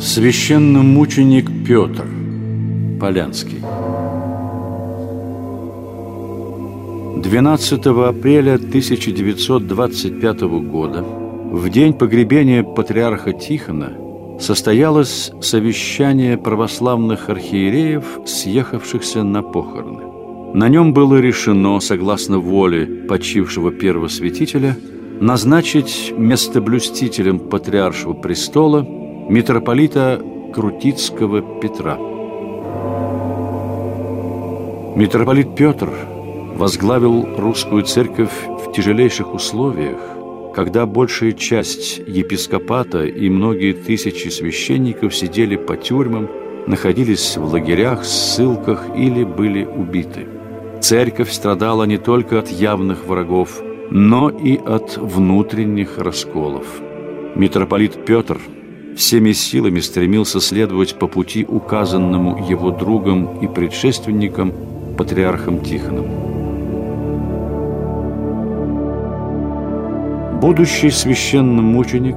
Священномученик Петр Полянский 12 апреля 1925 года, в день погребения патриарха Тихона, состоялось совещание православных архиереев, съехавшихся на похороны. На нем было решено, согласно воле почившего первого святителя, назначить местоблюстителем патриаршего престола митрополита Крутицкого Петра. Митрополит Петр возглавил русскую церковь в тяжелейших условиях, когда большая часть епископата и многие тысячи священников сидели по тюрьмам, находились в лагерях, ссылках или были убиты. Церковь страдала не только от явных врагов, но и от внутренних расколов. Митрополит Петр всеми силами стремился следовать по пути, указанному его другом и предшественником, патриархом Тихоном. Будущий священномученик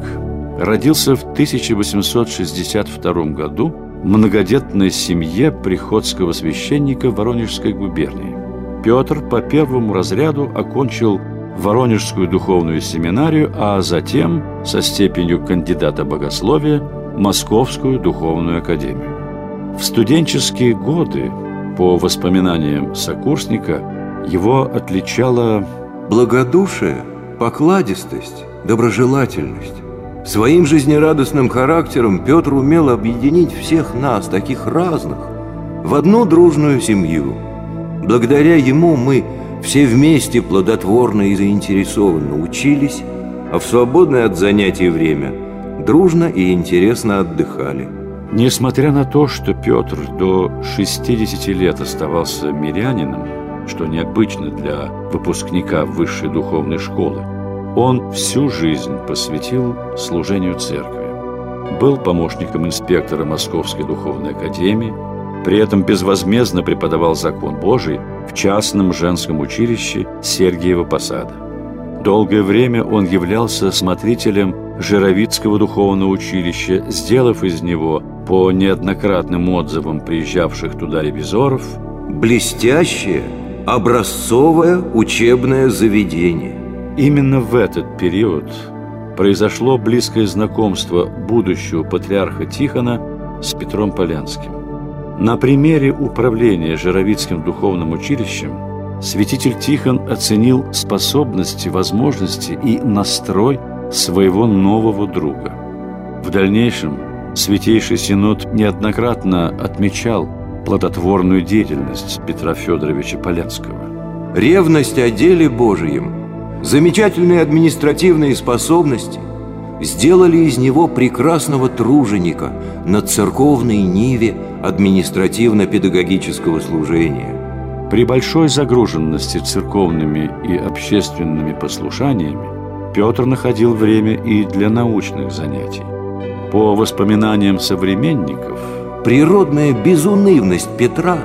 родился в 1862 году в многодетной семье приходского священника Воронежской губернии. Петр по первому разряду окончил Воронежскую духовную семинарию, а затем, со степенью кандидата богословия, Московскую духовную академию. В студенческие годы, по воспоминаниям сокурсника, его отличало благодушие – покладистость, доброжелательность. Своим жизнерадостным характером Петр умел объединить всех нас, таких разных, в одну дружную семью. Благодаря ему мы все вместе плодотворно и заинтересованно учились, а в свободное от занятий время дружно и интересно отдыхали. Несмотря на то, что Петр до 60 лет оставался мирянином, что необычно для выпускника высшей духовной школы, он всю жизнь посвятил служению церкви. Был помощником инспектора Московской духовной академии, при этом безвозмездно преподавал закон Божий в частном женском училище Сергиева Посада. Долгое время он являлся смотрителем Жировицкого духовного училища, сделав из него, по неоднократным отзывам приезжавших туда ревизоров, блестящее – образцовое учебное заведение. Именно в этот период произошло близкое знакомство будущего патриарха Тихона с Петром Полянским. На примере управления Жировицким духовным училищем святитель Тихон оценил способности, возможности и настрой своего нового друга. В дальнейшем Святейший Синод неоднократно отмечал – плодотворную деятельность Петра Федоровича Полянского. Ревность о деле Божьем, замечательные административные способности сделали из него прекрасного труженика на церковной ниве административно-педагогического служения. При большой загруженности церковными и общественными послушаниями Петр находил время и для научных занятий. По воспоминаниям современников – Природная безунывность Петра,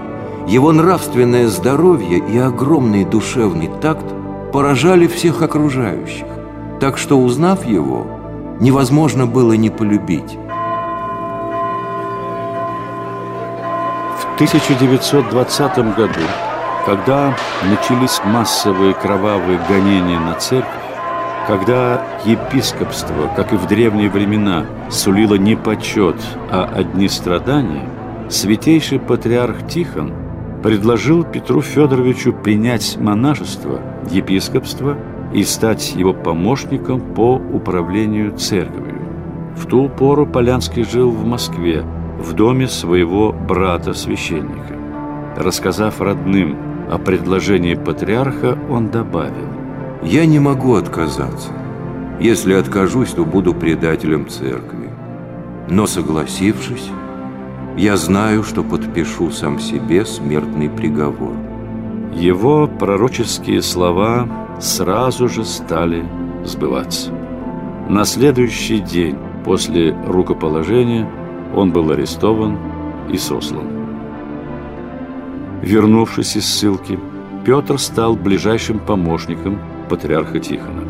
его нравственное здоровье и огромный душевный такт поражали всех окружающих, так что, узнав его, невозможно было не полюбить. В 1920 году, когда начались массовые кровавые гонения на церковь, когда епископство, как и в древние времена, сулило не почет, а одни страдания, святейший патриарх Тихон предложил Петру Федоровичу принять монашество, епископство и стать его помощником по управлению церковью. В ту пору Полянский жил в Москве, в доме своего брата-священника. Рассказав родным о предложении патриарха, он добавил – я не могу отказаться. Если откажусь, то буду предателем церкви. Но согласившись, я знаю, что подпишу сам себе смертный приговор. Его пророческие слова сразу же стали сбываться. На следующий день после рукоположения он был арестован и сослан. Вернувшись из ссылки, Петр стал ближайшим помощником патриарха Тихона.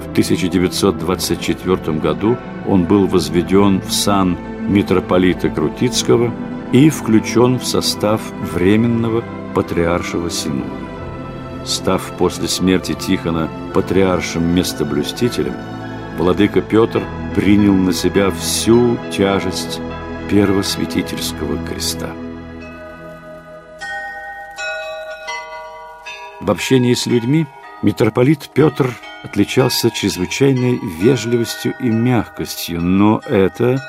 В 1924 году он был возведен в сан митрополита Крутицкого и включен в состав Временного Патриаршего Синуда. Став после смерти Тихона патриаршим местоблюстителем, владыка Петр принял на себя всю тяжесть первосвятительского креста. В общении с людьми митрополит Петр отличался чрезвычайной вежливостью и мягкостью, но это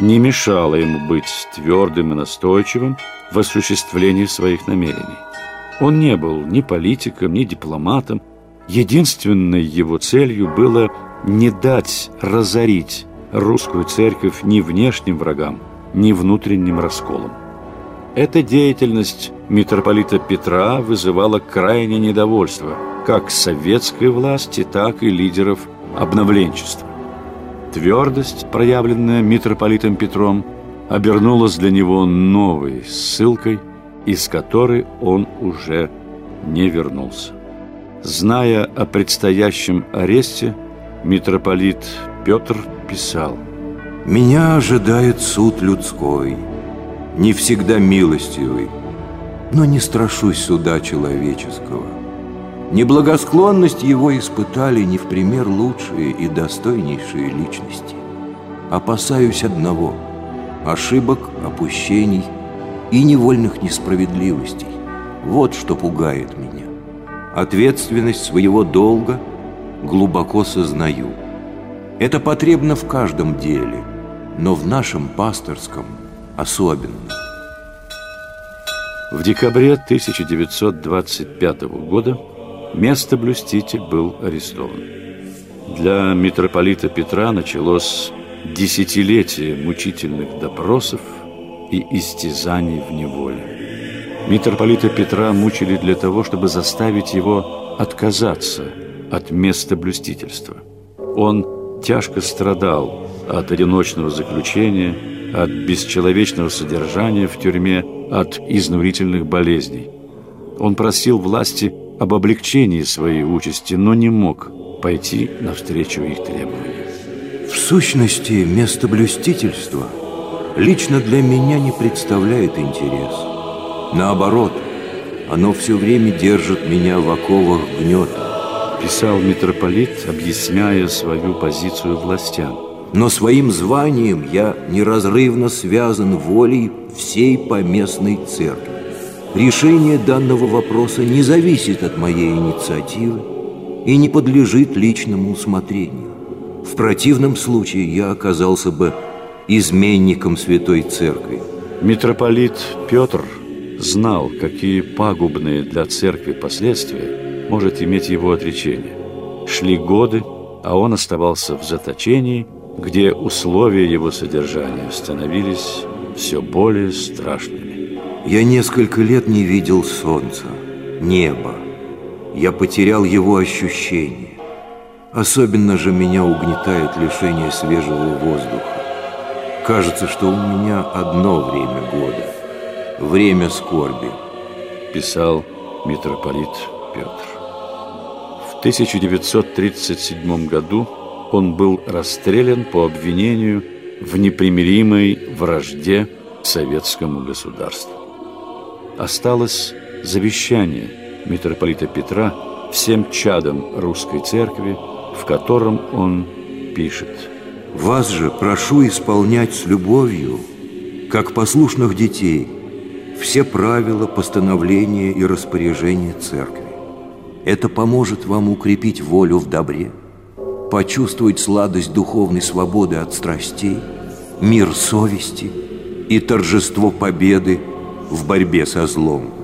не мешало ему быть твердым и настойчивым в осуществлении своих намерений. Он не был ни политиком, ни дипломатом. Единственной его целью было не дать разорить русскую церковь ни внешним врагам, ни внутренним расколам. Эта деятельность митрополита Петра вызывала крайнее недовольство как советской власти, так и лидеров обновленчества. Твердость, проявленная митрополитом Петром, обернулась для него новой ссылкой, из которой он уже не вернулся. Зная о предстоящем аресте, митрополит Петр писал «Меня ожидает суд людской, не всегда милостивый, но не страшусь суда человеческого. Неблагосклонность его испытали не в пример лучшие и достойнейшие личности. Опасаюсь одного – ошибок, опущений и невольных несправедливостей. Вот что пугает меня. Ответственность своего долга глубоко сознаю. Это потребно в каждом деле, но в нашем пасторском особенно. В декабре 1925 года место блюститель был арестован. Для митрополита Петра началось десятилетие мучительных допросов и истязаний в неволе. Митрополита Петра мучили для того, чтобы заставить его отказаться от места блюстительства. Он тяжко страдал от одиночного заключения, от бесчеловечного содержания в тюрьме, от изнурительных болезней. Он просил власти об облегчении своей участи, но не мог пойти навстречу их требованиям. В сущности, место блюстительства лично для меня не представляет интерес. Наоборот, оно все время держит меня в оковах гнета. Писал митрополит, объясняя свою позицию властям. Но своим званием я неразрывно связан волей всей поместной церкви. Решение данного вопроса не зависит от моей инициативы и не подлежит личному усмотрению. В противном случае я оказался бы изменником Святой Церкви. Митрополит Петр знал, какие пагубные для церкви последствия может иметь его отречение. Шли годы, а он оставался в заточении, где условия его содержания становились все более страшными. Я несколько лет не видел солнца, неба. Я потерял его ощущение. Особенно же меня угнетает лишение свежего воздуха. Кажется, что у меня одно время года. Время скорби. Писал митрополит Петр. В 1937 году он был расстрелян по обвинению в непримиримой вражде к советскому государству. Осталось завещание митрополита Петра всем чадам русской церкви, в котором он пишет «Вас же прошу исполнять с любовью, как послушных детей, все правила, постановления и распоряжения церкви. Это поможет вам укрепить волю в добре, почувствовать сладость духовной свободы от страстей, мир совести и торжество победы в борьбе со злом.